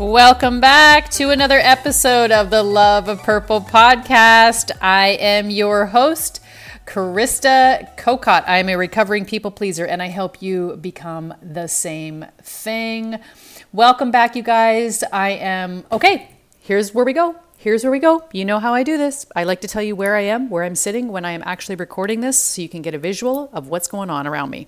Welcome back to another episode of the Love of Purple podcast. I am your host, Krista Kokot. I am a recovering people pleaser and I help you become the same thing. Welcome back, you guys. I am okay. Here's where we go. Here's where we go. You know how I do this. I like to tell you where I am, where I'm sitting when I am actually recording this so you can get a visual of what's going on around me.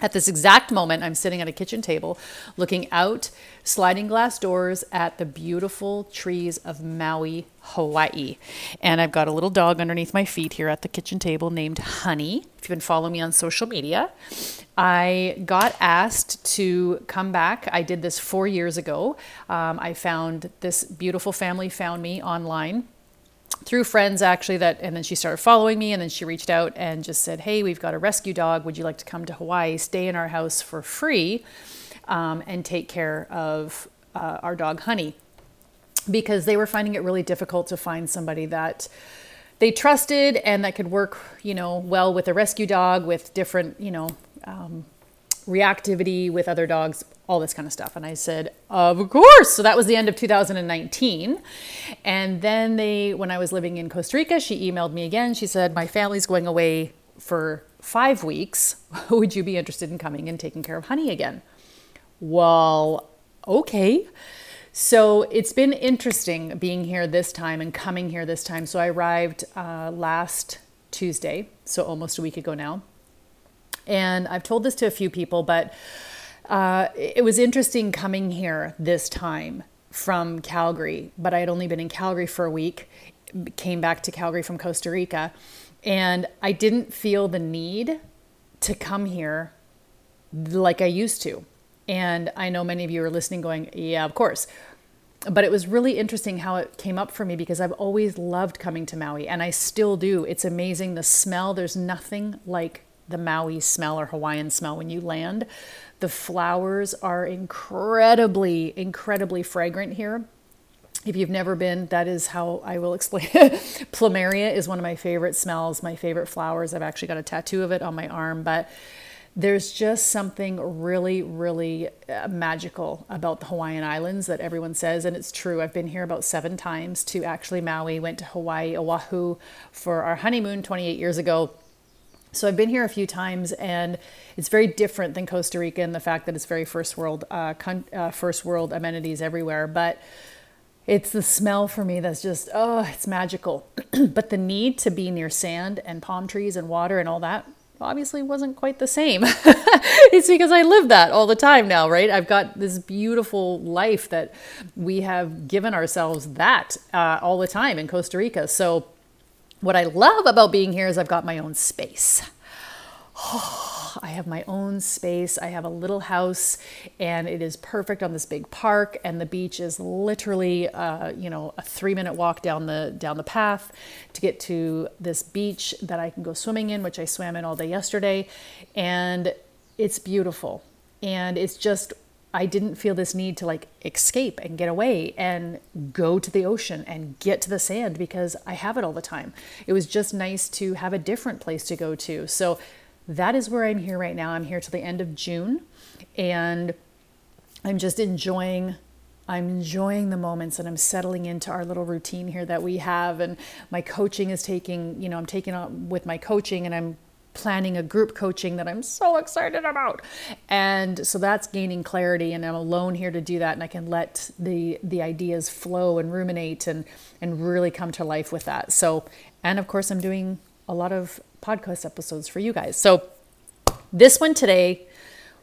At this exact moment, I'm sitting at a kitchen table looking out sliding glass doors at the beautiful trees of Maui, Hawaii. And I've got a little dog underneath my feet here at the kitchen table named Honey. If you've been following me on social media, I got asked to come back. I did this four years ago. Um, I found this beautiful family found me online through friends actually that and then she started following me and then she reached out and just said hey we've got a rescue dog. Would you like to come to hawaii stay in our house for free um, and take care of uh, our dog honey? Because they were finding it really difficult to find somebody that they trusted and that could work you know well with a rescue dog with different you know um, reactivity with other dogs, all this kind of stuff. And I said, Of course. So that was the end of 2019. And then they, when I was living in Costa Rica, she emailed me again. She said, My family's going away for five weeks. Would you be interested in coming and taking care of Honey again? Well, okay. So it's been interesting being here this time and coming here this time. So I arrived uh, last Tuesday, so almost a week ago now. And I've told this to a few people, but uh, it was interesting coming here this time from Calgary, but I had only been in Calgary for a week, came back to Calgary from Costa Rica, and I didn't feel the need to come here like I used to. And I know many of you are listening going, yeah, of course. But it was really interesting how it came up for me because I've always loved coming to Maui and I still do. It's amazing the smell. There's nothing like the Maui smell or Hawaiian smell when you land. The flowers are incredibly, incredibly fragrant here. If you've never been, that is how I will explain it. Plumeria is one of my favorite smells, my favorite flowers. I've actually got a tattoo of it on my arm, but there's just something really, really uh, magical about the Hawaiian Islands that everyone says, and it's true. I've been here about seven times to actually Maui, went to Hawaii, Oahu for our honeymoon 28 years ago so I've been here a few times, and it's very different than Costa Rica in the fact that it's very first world, uh, con- uh, first world amenities everywhere. But it's the smell for me that's just oh, it's magical. but the need to be near sand and palm trees and water and all that obviously wasn't quite the same. it's because I live that all the time now, right? I've got this beautiful life that we have given ourselves that uh, all the time in Costa Rica. So what I love about being here is I've got my own space. I have my own space. I have a little house, and it is perfect on this big park. And the beach is literally, uh, you know, a three-minute walk down the down the path to get to this beach that I can go swimming in, which I swam in all day yesterday, and it's beautiful. And it's just I didn't feel this need to like escape and get away and go to the ocean and get to the sand because I have it all the time. It was just nice to have a different place to go to. So that is where I'm here right now. I'm here till the end of June and I'm just enjoying I'm enjoying the moments and I'm settling into our little routine here that we have and my coaching is taking, you know, I'm taking on with my coaching and I'm planning a group coaching that I'm so excited about. And so that's gaining clarity and I'm alone here to do that and I can let the the ideas flow and ruminate and and really come to life with that. So and of course I'm doing a lot of podcast episodes for you guys. So this one today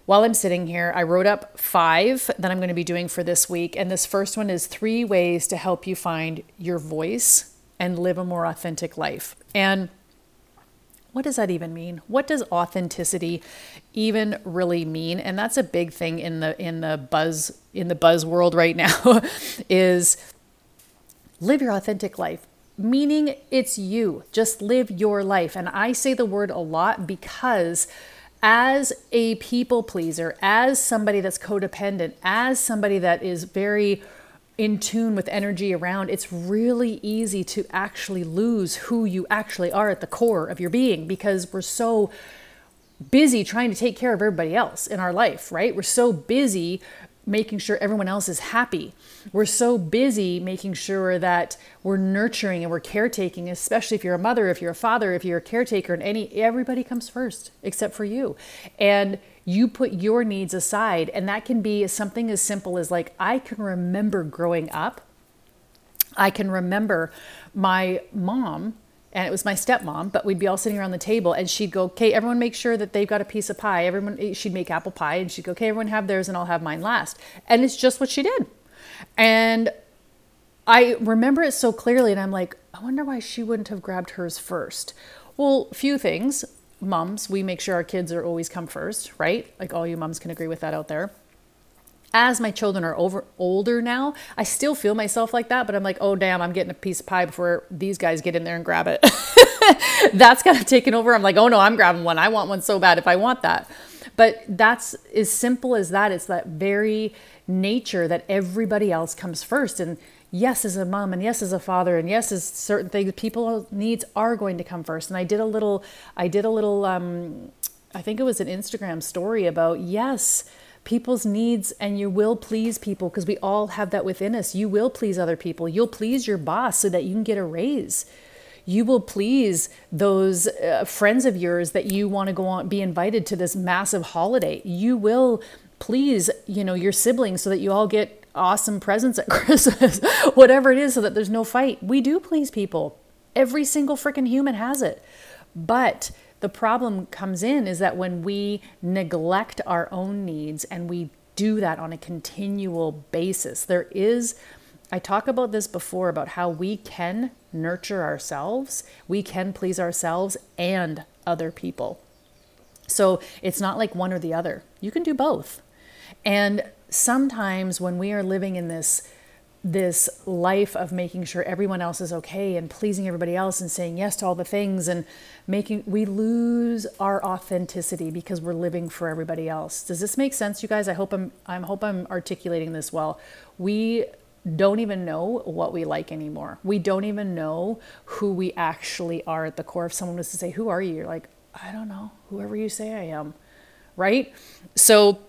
while I'm sitting here, I wrote up five that I'm going to be doing for this week. And this first one is three ways to help you find your voice and live a more authentic life. And what does that even mean? What does authenticity even really mean? And that's a big thing in the in the buzz in the buzz world right now is live your authentic life. Meaning it's you. Just live your life. And I say the word a lot because as a people pleaser, as somebody that's codependent, as somebody that is very in tune with energy around, it's really easy to actually lose who you actually are at the core of your being because we're so busy trying to take care of everybody else in our life, right? We're so busy making sure everyone else is happy. We're so busy making sure that we're nurturing and we're caretaking, especially if you're a mother, if you're a father, if you're a caretaker, and any everybody comes first except for you. And you put your needs aside, and that can be something as simple as like I can remember growing up. I can remember my mom and it was my stepmom, but we'd be all sitting around the table and she'd go, okay, everyone make sure that they've got a piece of pie. Everyone, she'd make apple pie and she'd go, okay, everyone have theirs and I'll have mine last. And it's just what she did. And I remember it so clearly and I'm like, I wonder why she wouldn't have grabbed hers first. Well, few things. Mums, we make sure our kids are always come first, right? Like all you mums can agree with that out there as my children are over older now, I still feel myself like that, but I'm like, oh damn, I'm getting a piece of pie before these guys get in there and grab it. that's kind of taken over. I'm like, oh no, I'm grabbing one. I want one so bad if I want that. But that's as simple as that. It's that very nature that everybody else comes first. And yes, as a mom, and yes, as a father, and yes, as certain things, people needs are going to come first. And I did a little, I did a little, um, I think it was an Instagram story about yes people's needs and you will please people because we all have that within us. You will please other people. You'll please your boss so that you can get a raise. You will please those uh, friends of yours that you want to go on be invited to this massive holiday. You will please, you know, your siblings so that you all get awesome presents at Christmas. Whatever it is so that there's no fight. We do please people. Every single freaking human has it. But the problem comes in is that when we neglect our own needs and we do that on a continual basis, there is, I talk about this before about how we can nurture ourselves, we can please ourselves and other people. So it's not like one or the other. You can do both. And sometimes when we are living in this this life of making sure everyone else is okay and pleasing everybody else and saying yes to all the things and making we lose our authenticity because we're living for everybody else. Does this make sense you guys? I hope I'm I hope I'm articulating this well. We don't even know what we like anymore. We don't even know who we actually are at the core. If someone was to say, "Who are you?" You're like, "I don't know. Whoever you say I am." Right? So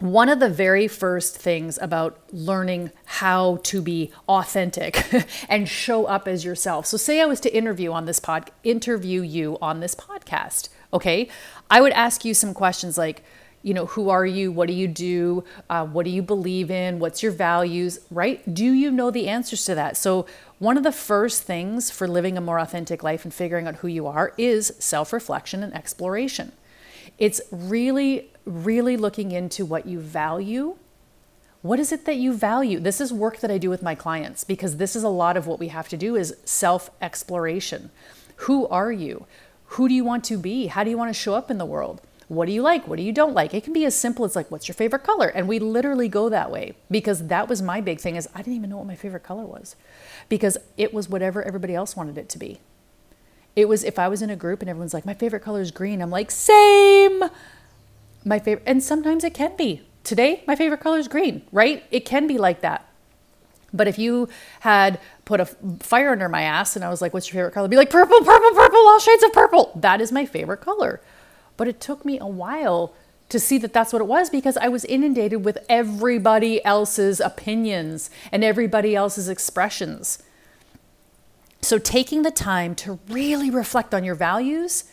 one of the very first things about learning how to be authentic and show up as yourself. So say I was to interview on this pod interview you on this podcast, okay? I would ask you some questions like, you know, who are you? What do you do? Uh, what do you believe in? What's your values, right? Do you know the answers to that? So, one of the first things for living a more authentic life and figuring out who you are is self reflection and exploration. It's really, really looking into what you value. What is it that you value? This is work that I do with my clients because this is a lot of what we have to do is self exploration. Who are you? Who do you want to be? How do you want to show up in the world? What do you like? What do you don't like? It can be as simple as like, what's your favorite color? And we literally go that way because that was my big thing is I didn't even know what my favorite color was because it was whatever everybody else wanted it to be. It was if I was in a group and everyone's like, my favorite color is green, I'm like, same. My favorite, and sometimes it can be. Today, my favorite color is green, right? It can be like that. But if you had put a fire under my ass and I was like, what's your favorite color? I'd be like, purple, purple, purple, all shades of purple. That is my favorite color. But it took me a while to see that that's what it was because I was inundated with everybody else's opinions and everybody else's expressions. So, taking the time to really reflect on your values,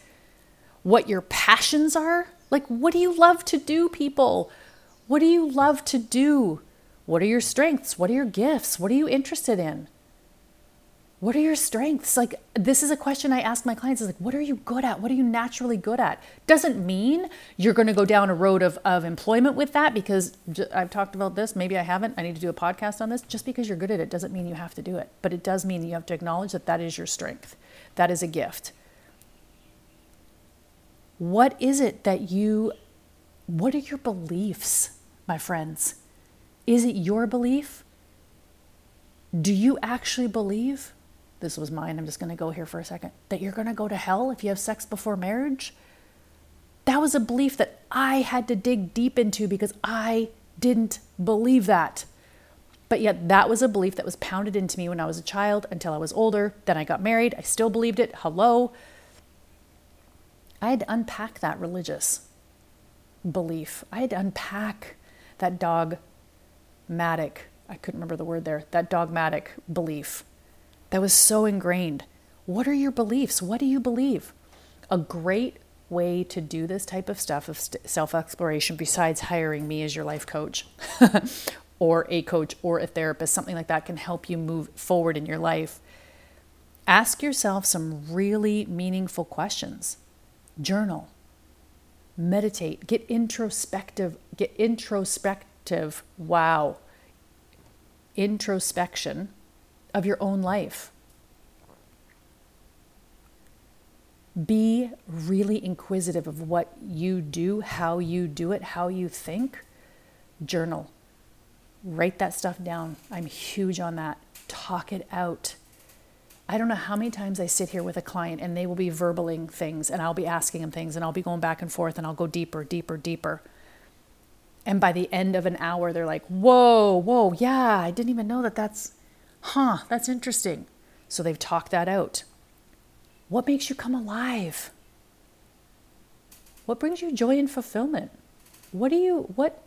what your passions are like, what do you love to do, people? What do you love to do? What are your strengths? What are your gifts? What are you interested in? What are your strengths? Like, this is a question I ask my clients is like, what are you good at? What are you naturally good at? Doesn't mean you're going to go down a road of, of employment with that because I've talked about this. Maybe I haven't. I need to do a podcast on this. Just because you're good at it doesn't mean you have to do it. But it does mean you have to acknowledge that that is your strength. That is a gift. What is it that you, what are your beliefs, my friends? Is it your belief? Do you actually believe? This was mine, I'm just going to go here for a second, that you're going to go to hell if you have sex before marriage. That was a belief that I had to dig deep into because I didn't believe that. But yet, that was a belief that was pounded into me when I was a child until I was older. Then I got married. I still believed it. Hello. I had to unpack that religious belief. I had to unpack that dogmatic, I couldn't remember the word there, that dogmatic belief that was so ingrained. What are your beliefs? What do you believe? A great way to do this type of stuff of self exploration, besides hiring me as your life coach or a coach or a therapist, something like that can help you move forward in your life. Ask yourself some really meaningful questions. Journal. Meditate. Get introspective. Get introspective. Wow. Introspection of your own life. Be really inquisitive of what you do, how you do it, how you think. Journal. Write that stuff down. I'm huge on that. Talk it out. I don't know how many times I sit here with a client and they will be verbaling things and I'll be asking them things and I'll be going back and forth and I'll go deeper, deeper, deeper. And by the end of an hour, they're like, whoa, whoa, yeah, I didn't even know that that's, huh, that's interesting. So they've talked that out. What makes you come alive? What brings you joy and fulfillment? What do you what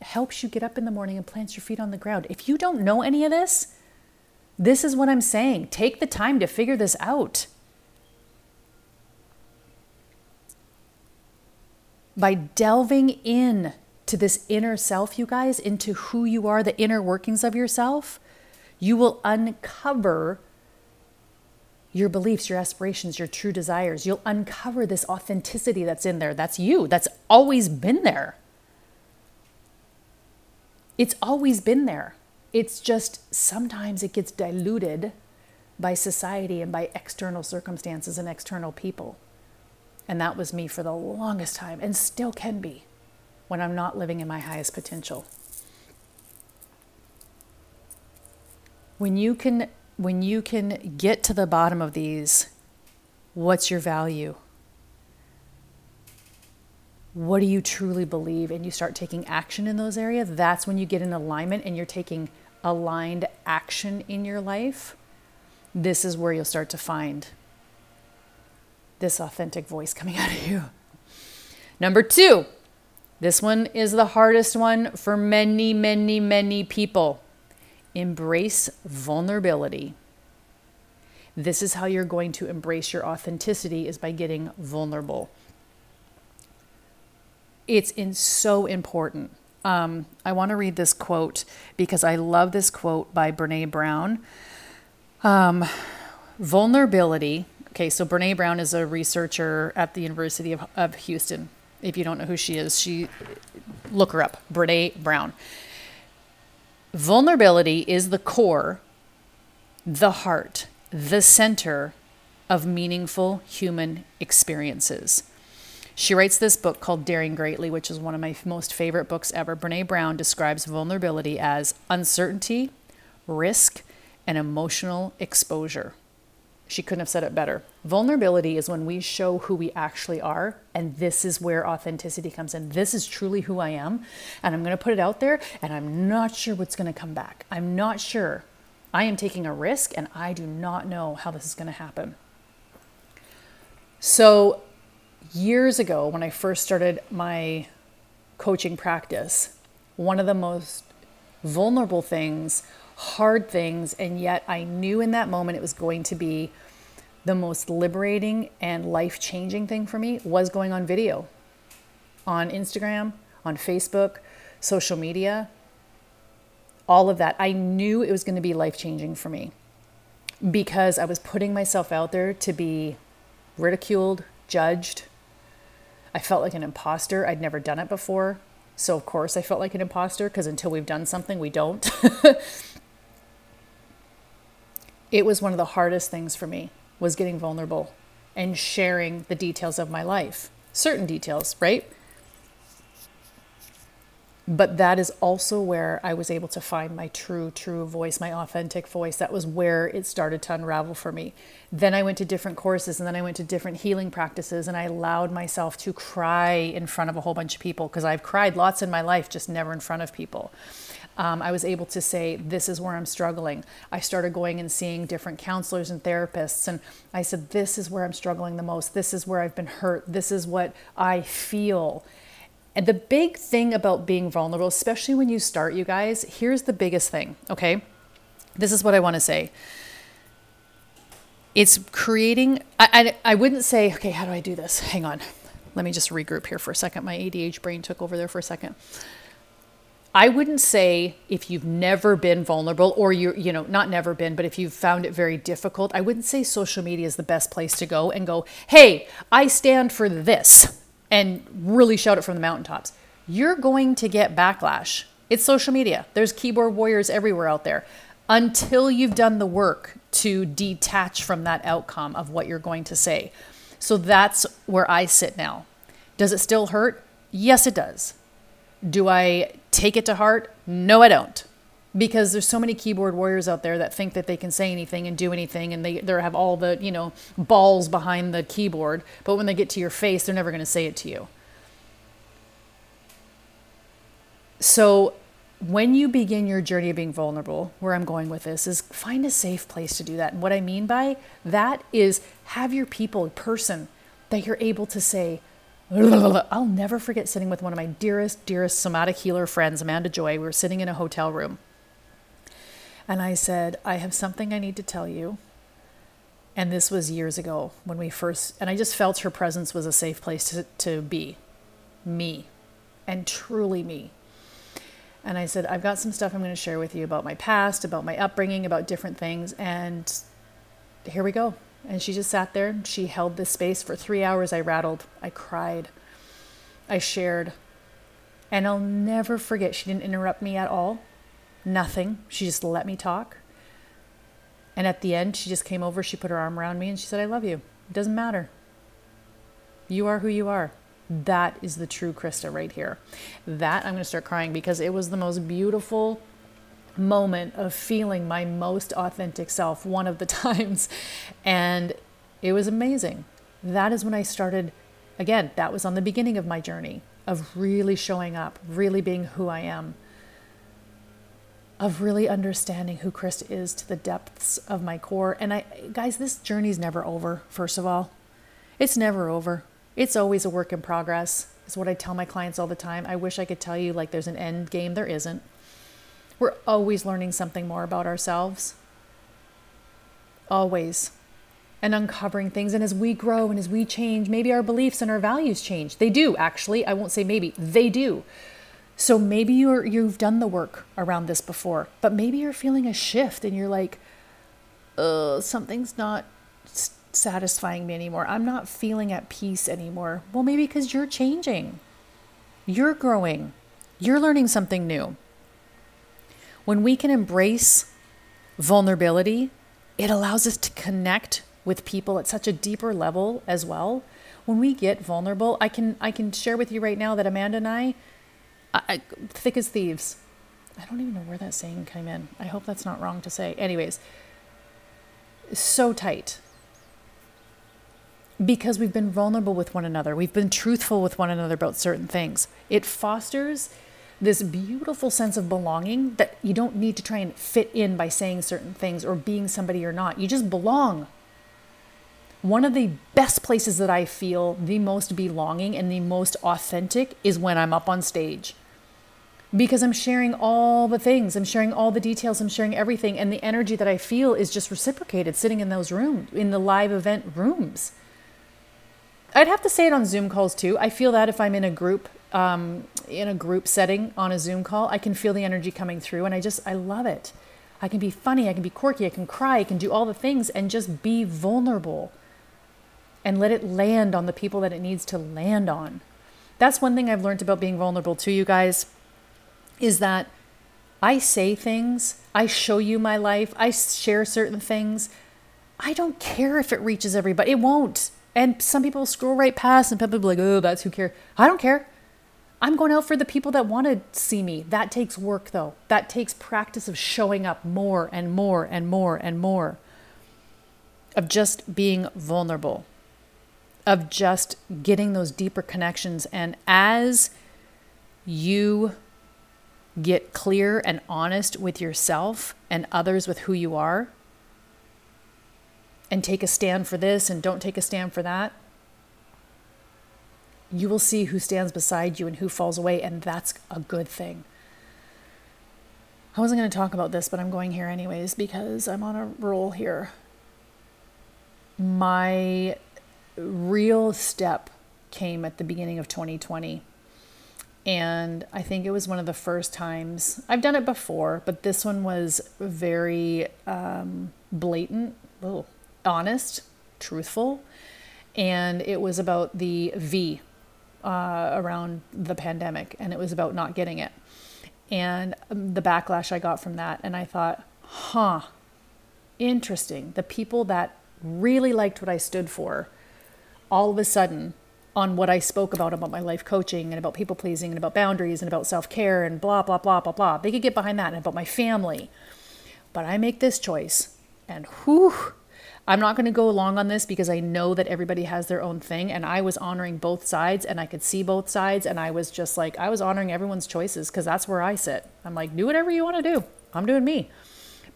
helps you get up in the morning and plants your feet on the ground? If you don't know any of this, this is what I'm saying. Take the time to figure this out. By delving in to this inner self, you guys, into who you are, the inner workings of yourself, you will uncover your beliefs, your aspirations, your true desires. You'll uncover this authenticity that's in there. That's you. That's always been there. It's always been there. It's just sometimes it gets diluted by society and by external circumstances and external people. And that was me for the longest time and still can be when I'm not living in my highest potential. When you can when you can get to the bottom of these, what's your value? What do you truly believe? And you start taking action in those areas. That's when you get in alignment and you're taking aligned action in your life. This is where you'll start to find this authentic voice coming out of you. Number two, this one is the hardest one for many, many, many people. Embrace vulnerability. This is how you're going to embrace your authenticity is by getting vulnerable. It's in so important. Um, I want to read this quote because I love this quote by Brene Brown. Um, vulnerability. Okay, so Brene Brown is a researcher at the University of, of Houston. If you don't know who she is, she look her up. Brene Brown. Vulnerability is the core, the heart, the center of meaningful human experiences. She writes this book called Daring Greatly, which is one of my most favorite books ever. Brene Brown describes vulnerability as uncertainty, risk, and emotional exposure. She couldn't have said it better. Vulnerability is when we show who we actually are, and this is where authenticity comes in. This is truly who I am, and I'm going to put it out there, and I'm not sure what's going to come back. I'm not sure. I am taking a risk, and I do not know how this is going to happen. So, years ago, when I first started my coaching practice, one of the most vulnerable things hard things, and yet I knew in that moment it was going to be the most liberating and life changing thing for me was going on video on Instagram, on Facebook, social media, all of that. I knew it was going to be life changing for me because I was putting myself out there to be ridiculed, judged. I felt like an imposter. I'd never done it before. So, of course, I felt like an imposter because until we've done something, we don't. it was one of the hardest things for me was getting vulnerable and sharing the details of my life certain details right but that is also where I was able to find my true, true voice, my authentic voice. That was where it started to unravel for me. Then I went to different courses and then I went to different healing practices and I allowed myself to cry in front of a whole bunch of people because I've cried lots in my life, just never in front of people um, I was able to say, This is where I'm struggling. I started going and seeing different counselors and therapists, and I said, This is where I'm struggling the most. This is where I've been hurt. This is what I feel. And the big thing about being vulnerable, especially when you start, you guys, here's the biggest thing, okay? This is what I want to say. It's creating, I, I, I wouldn't say, okay, how do I do this? Hang on. Let me just regroup here for a second. My ADH brain took over there for a second. I wouldn't say if you've never been vulnerable or you you know not never been but if you've found it very difficult I wouldn't say social media is the best place to go and go hey I stand for this and really shout it from the mountaintops, you're going to get backlash. It's social media. There's keyboard warriors everywhere out there. Until you've done the work to detach from that outcome of what you're going to say. So that's where I sit now. Does it still hurt? Yes, it does. Do I take it to heart? No, I don't. Because there's so many keyboard warriors out there that think that they can say anything and do anything and they, they have all the, you know, balls behind the keyboard, but when they get to your face, they're never going to say it to you. So when you begin your journey of being vulnerable, where I'm going with this is find a safe place to do that. And what I mean by that is have your people, person that you're able to say, I'll never forget sitting with one of my dearest, dearest somatic healer friends, Amanda Joy. We were sitting in a hotel room and I said, I have something I need to tell you. And this was years ago when we first, and I just felt her presence was a safe place to, to be me and truly me. And I said, I've got some stuff I'm going to share with you about my past, about my upbringing, about different things. And here we go. And she just sat there. She held this space for three hours. I rattled. I cried. I shared. And I'll never forget, she didn't interrupt me at all. Nothing. She just let me talk. And at the end, she just came over, she put her arm around me, and she said, I love you. It doesn't matter. You are who you are. That is the true Krista right here. That I'm going to start crying because it was the most beautiful moment of feeling my most authentic self one of the times. And it was amazing. That is when I started, again, that was on the beginning of my journey of really showing up, really being who I am of really understanding who Krista is to the depths of my core. And I, guys, this journey's never over, first of all. It's never over. It's always a work in progress, is what I tell my clients all the time. I wish I could tell you like there's an end game. There isn't. We're always learning something more about ourselves. Always. And uncovering things. And as we grow and as we change, maybe our beliefs and our values change. They do, actually. I won't say maybe, they do. So maybe you're you've done the work around this before, but maybe you're feeling a shift and you're like, uh, something's not satisfying me anymore. I'm not feeling at peace anymore. Well, maybe because you're changing. You're growing. You're learning something new. When we can embrace vulnerability, it allows us to connect with people at such a deeper level as well. When we get vulnerable, I can I can share with you right now that Amanda and I I, thick as thieves. I don't even know where that saying came in. I hope that's not wrong to say. Anyways, so tight because we've been vulnerable with one another. We've been truthful with one another about certain things. It fosters this beautiful sense of belonging that you don't need to try and fit in by saying certain things or being somebody you're not. You just belong. One of the best places that I feel the most belonging and the most authentic is when I'm up on stage because I'm sharing all the things, I'm sharing all the details, I'm sharing everything. And the energy that I feel is just reciprocated sitting in those rooms, in the live event rooms. I'd have to say it on Zoom calls too. I feel that if I'm in a group, um, in a group setting on a Zoom call, I can feel the energy coming through, and I just I love it. I can be funny, I can be quirky, I can cry, I can do all the things, and just be vulnerable, and let it land on the people that it needs to land on. That's one thing I've learned about being vulnerable to you guys is that I say things, I show you my life, I share certain things. I don't care if it reaches everybody. It won't. And some people scroll right past and people be like, oh, that's who cares. I don't care. I'm going out for the people that want to see me. That takes work, though. That takes practice of showing up more and more and more and more, of just being vulnerable, of just getting those deeper connections. And as you get clear and honest with yourself and others with who you are, and take a stand for this and don't take a stand for that, you will see who stands beside you and who falls away, and that's a good thing. I wasn't going to talk about this, but I'm going here anyways because I'm on a roll here. My real step came at the beginning of 2020. And I think it was one of the first times I've done it before, but this one was very um, blatant, oh, honest, truthful. And it was about the V uh, around the pandemic, and it was about not getting it. And um, the backlash I got from that, and I thought, huh, interesting. The people that really liked what I stood for, all of a sudden, on what I spoke about about my life coaching and about people pleasing and about boundaries and about self care and blah, blah, blah, blah, blah. They could get behind that and about my family. But I make this choice, and whew, I'm not going to go long on this because I know that everybody has their own thing. And I was honoring both sides and I could see both sides. And I was just like, I was honoring everyone's choices because that's where I sit. I'm like, do whatever you want to do. I'm doing me.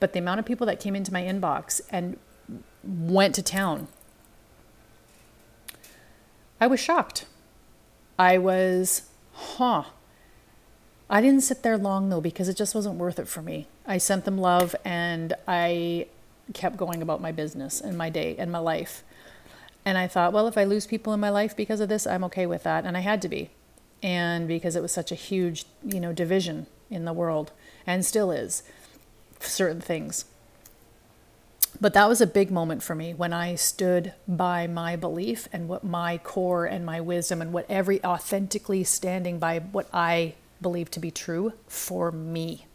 But the amount of people that came into my inbox and went to town, I was shocked. I was, huh. I didn't sit there long though because it just wasn't worth it for me. I sent them love and I kept going about my business and my day and my life. And I thought, well, if I lose people in my life because of this, I'm okay with that. And I had to be. And because it was such a huge, you know, division in the world and still is certain things. But that was a big moment for me when I stood by my belief and what my core and my wisdom and what every authentically standing by what I believe to be true for me.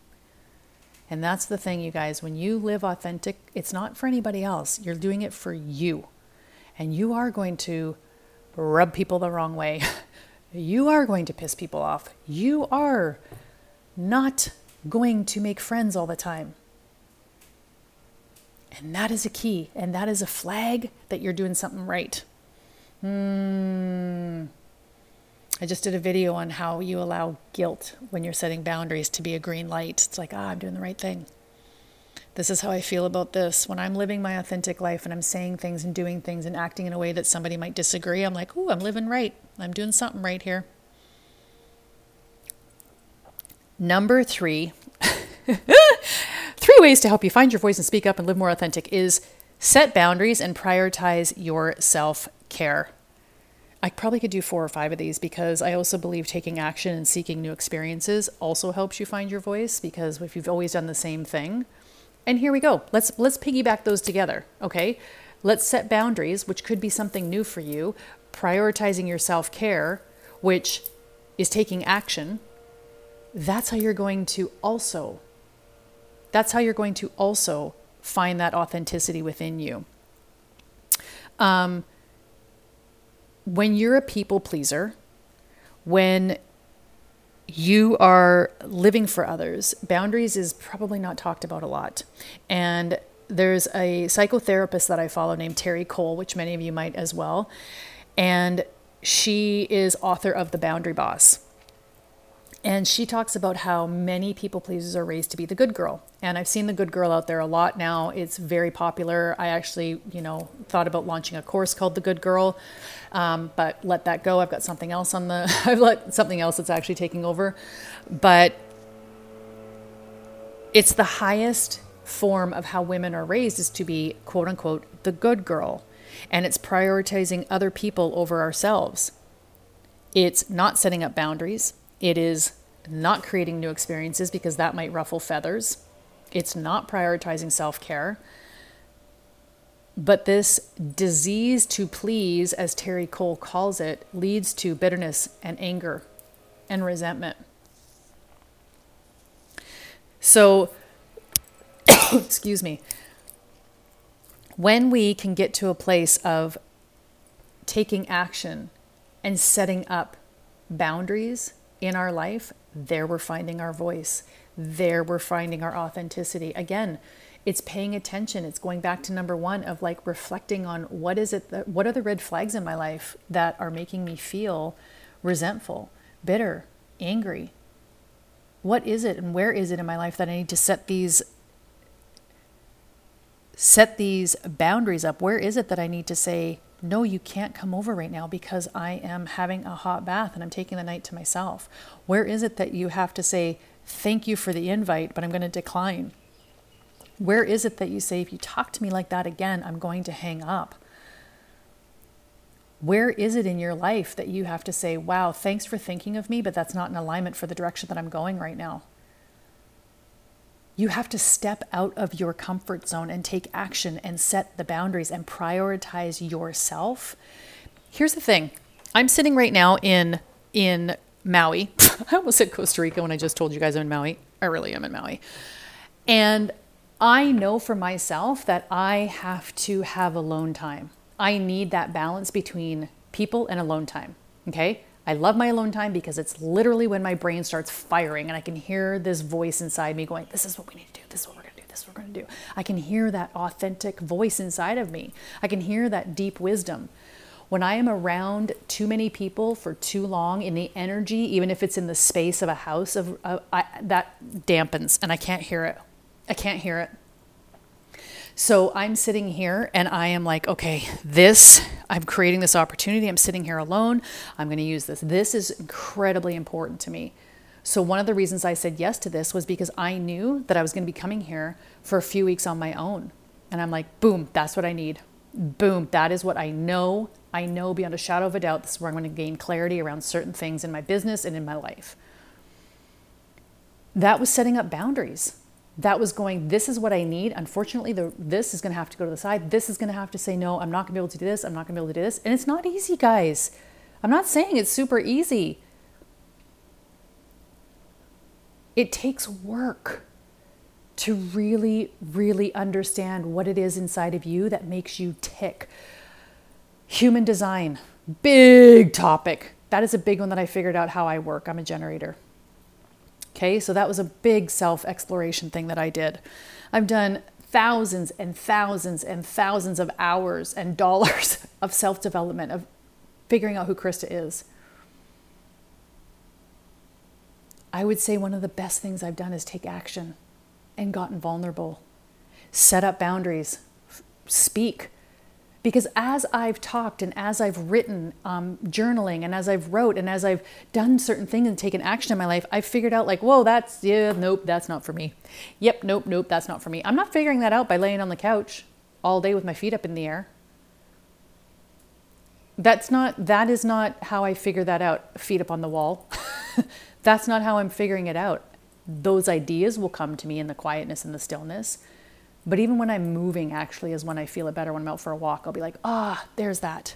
And that's the thing, you guys. When you live authentic, it's not for anybody else. You're doing it for you. And you are going to rub people the wrong way. you are going to piss people off. You are not going to make friends all the time. And that is a key. And that is a flag that you're doing something right. Hmm. I just did a video on how you allow guilt when you're setting boundaries to be a green light. It's like, ah, I'm doing the right thing. This is how I feel about this. When I'm living my authentic life and I'm saying things and doing things and acting in a way that somebody might disagree, I'm like, oh, I'm living right. I'm doing something right here. Number three, three ways to help you find your voice and speak up and live more authentic is set boundaries and prioritize your self care. I probably could do four or five of these because I also believe taking action and seeking new experiences also helps you find your voice because if you've always done the same thing. And here we go. Let's let's piggyback those together, okay? Let's set boundaries, which could be something new for you, prioritizing your self-care, which is taking action. That's how you're going to also that's how you're going to also find that authenticity within you. Um, when you're a people pleaser, when you are living for others, boundaries is probably not talked about a lot. And there's a psychotherapist that I follow named Terry Cole, which many of you might as well. And she is author of The Boundary Boss. And she talks about how many people pleasers are raised to be the good girl. And I've seen the good girl out there a lot now. It's very popular. I actually, you know, thought about launching a course called The Good Girl, um, but let that go. I've got something else on the, I've let something else that's actually taking over. But it's the highest form of how women are raised is to be quote unquote the good girl. And it's prioritizing other people over ourselves. It's not setting up boundaries it is not creating new experiences because that might ruffle feathers. It's not prioritizing self care. But this disease to please, as Terry Cole calls it, leads to bitterness and anger and resentment. So, excuse me, when we can get to a place of taking action and setting up boundaries in our life, there we're finding our voice. There we're finding our authenticity. Again, it's paying attention. It's going back to number one of like reflecting on what is it that, what are the red flags in my life that are making me feel resentful, bitter, angry? What is it and where is it in my life that I need to set these set these boundaries up? Where is it that I need to say no, you can't come over right now because I am having a hot bath and I'm taking the night to myself? Where is it that you have to say, thank you for the invite, but I'm going to decline? Where is it that you say, if you talk to me like that again, I'm going to hang up? Where is it in your life that you have to say, wow, thanks for thinking of me, but that's not in alignment for the direction that I'm going right now? You have to step out of your comfort zone and take action and set the boundaries and prioritize yourself. Here's the thing I'm sitting right now in, in Maui. I almost said Costa Rica when I just told you guys I'm in Maui. I really am in Maui. And I know for myself that I have to have alone time. I need that balance between people and alone time. Okay. I love my alone time because it's literally when my brain starts firing and I can hear this voice inside me going, This is what we need to do. This is what we're going to do. This is what we're going to do. I can hear that authentic voice inside of me. I can hear that deep wisdom. When I am around too many people for too long in the energy, even if it's in the space of a house, of uh, I, that dampens and I can't hear it. I can't hear it. So I'm sitting here and I am like, okay, this, I'm creating this opportunity. I'm sitting here alone. I'm going to use this. This is incredibly important to me. So, one of the reasons I said yes to this was because I knew that I was going to be coming here for a few weeks on my own. And I'm like, boom, that's what I need. Boom, that is what I know. I know beyond a shadow of a doubt this is where I'm going to gain clarity around certain things in my business and in my life. That was setting up boundaries that was going, this is what I need. Unfortunately, the, this is going to have to go to the side. This is going to have to say, no, I'm not going to be able to do this. I'm not going to be able to do this. And it's not easy, guys. I'm not saying it's super easy. It takes work to really, really understand what it is inside of you that makes you tick. Human design, big topic. That is a big one that I figured out how I work. I'm a generator. Okay, so that was a big self exploration thing that I did. I've done thousands and thousands and thousands of hours and dollars of self development, of figuring out who Krista is. I would say one of the best things I've done is take action and gotten vulnerable, set up boundaries, speak, because as I've talked and as I've written, um, journaling, and as I've wrote, and as I've done certain things and taken action in my life, I've figured out like, whoa, that's yeah, nope, that's not for me. Yep, nope, nope, that's not for me. I'm not figuring that out by laying on the couch all day with my feet up in the air. That's not. That is not how I figure that out. Feet up on the wall. that's not how I'm figuring it out. Those ideas will come to me in the quietness and the stillness but even when I'm moving, actually, is when I feel it better. When I'm out for a walk, I'll be like, ah, oh, there's that.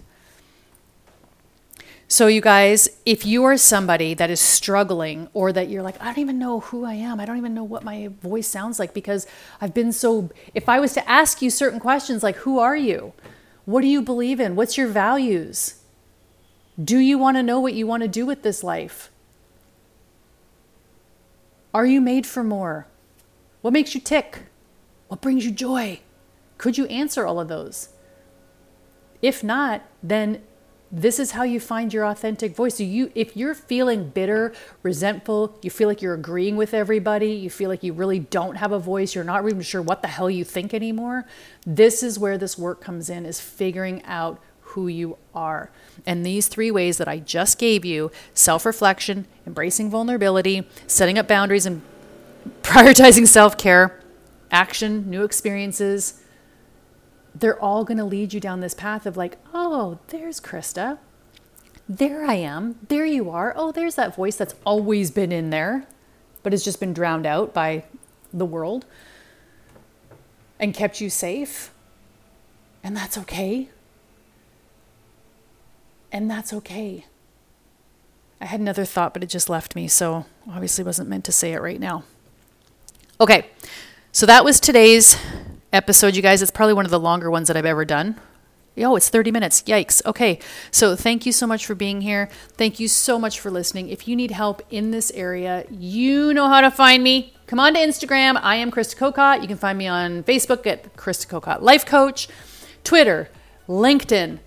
So, you guys, if you are somebody that is struggling or that you're like, I don't even know who I am, I don't even know what my voice sounds like because I've been so. If I was to ask you certain questions like, who are you? What do you believe in? What's your values? Do you want to know what you want to do with this life? Are you made for more? What makes you tick? What brings you joy? Could you answer all of those? If not, then this is how you find your authentic voice. So you if you're feeling bitter, resentful, you feel like you're agreeing with everybody, you feel like you really don't have a voice, you're not even sure what the hell you think anymore, this is where this work comes in is figuring out who you are. And these three ways that I just gave you, self-reflection, embracing vulnerability, setting up boundaries and prioritizing self-care, action, new experiences, they're all going to lead you down this path of like, oh, there's Krista. There I am. There you are. Oh, there's that voice that's always been in there, but has just been drowned out by the world and kept you safe. And that's okay. And that's okay. I had another thought, but it just left me, so obviously wasn't meant to say it right now. Okay, so that was today's episode, you guys. It's probably one of the longer ones that I've ever done. Oh, it's 30 minutes. Yikes. Okay. So thank you so much for being here. Thank you so much for listening. If you need help in this area, you know how to find me. Come on to Instagram. I am Krista Kokot. You can find me on Facebook at Krista Kokot Life Coach, Twitter, LinkedIn.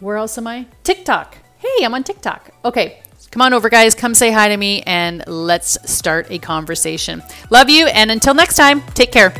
Where else am I? TikTok. Hey, I'm on TikTok. Okay. Come on over, guys. Come say hi to me and let's start a conversation. Love you. And until next time, take care.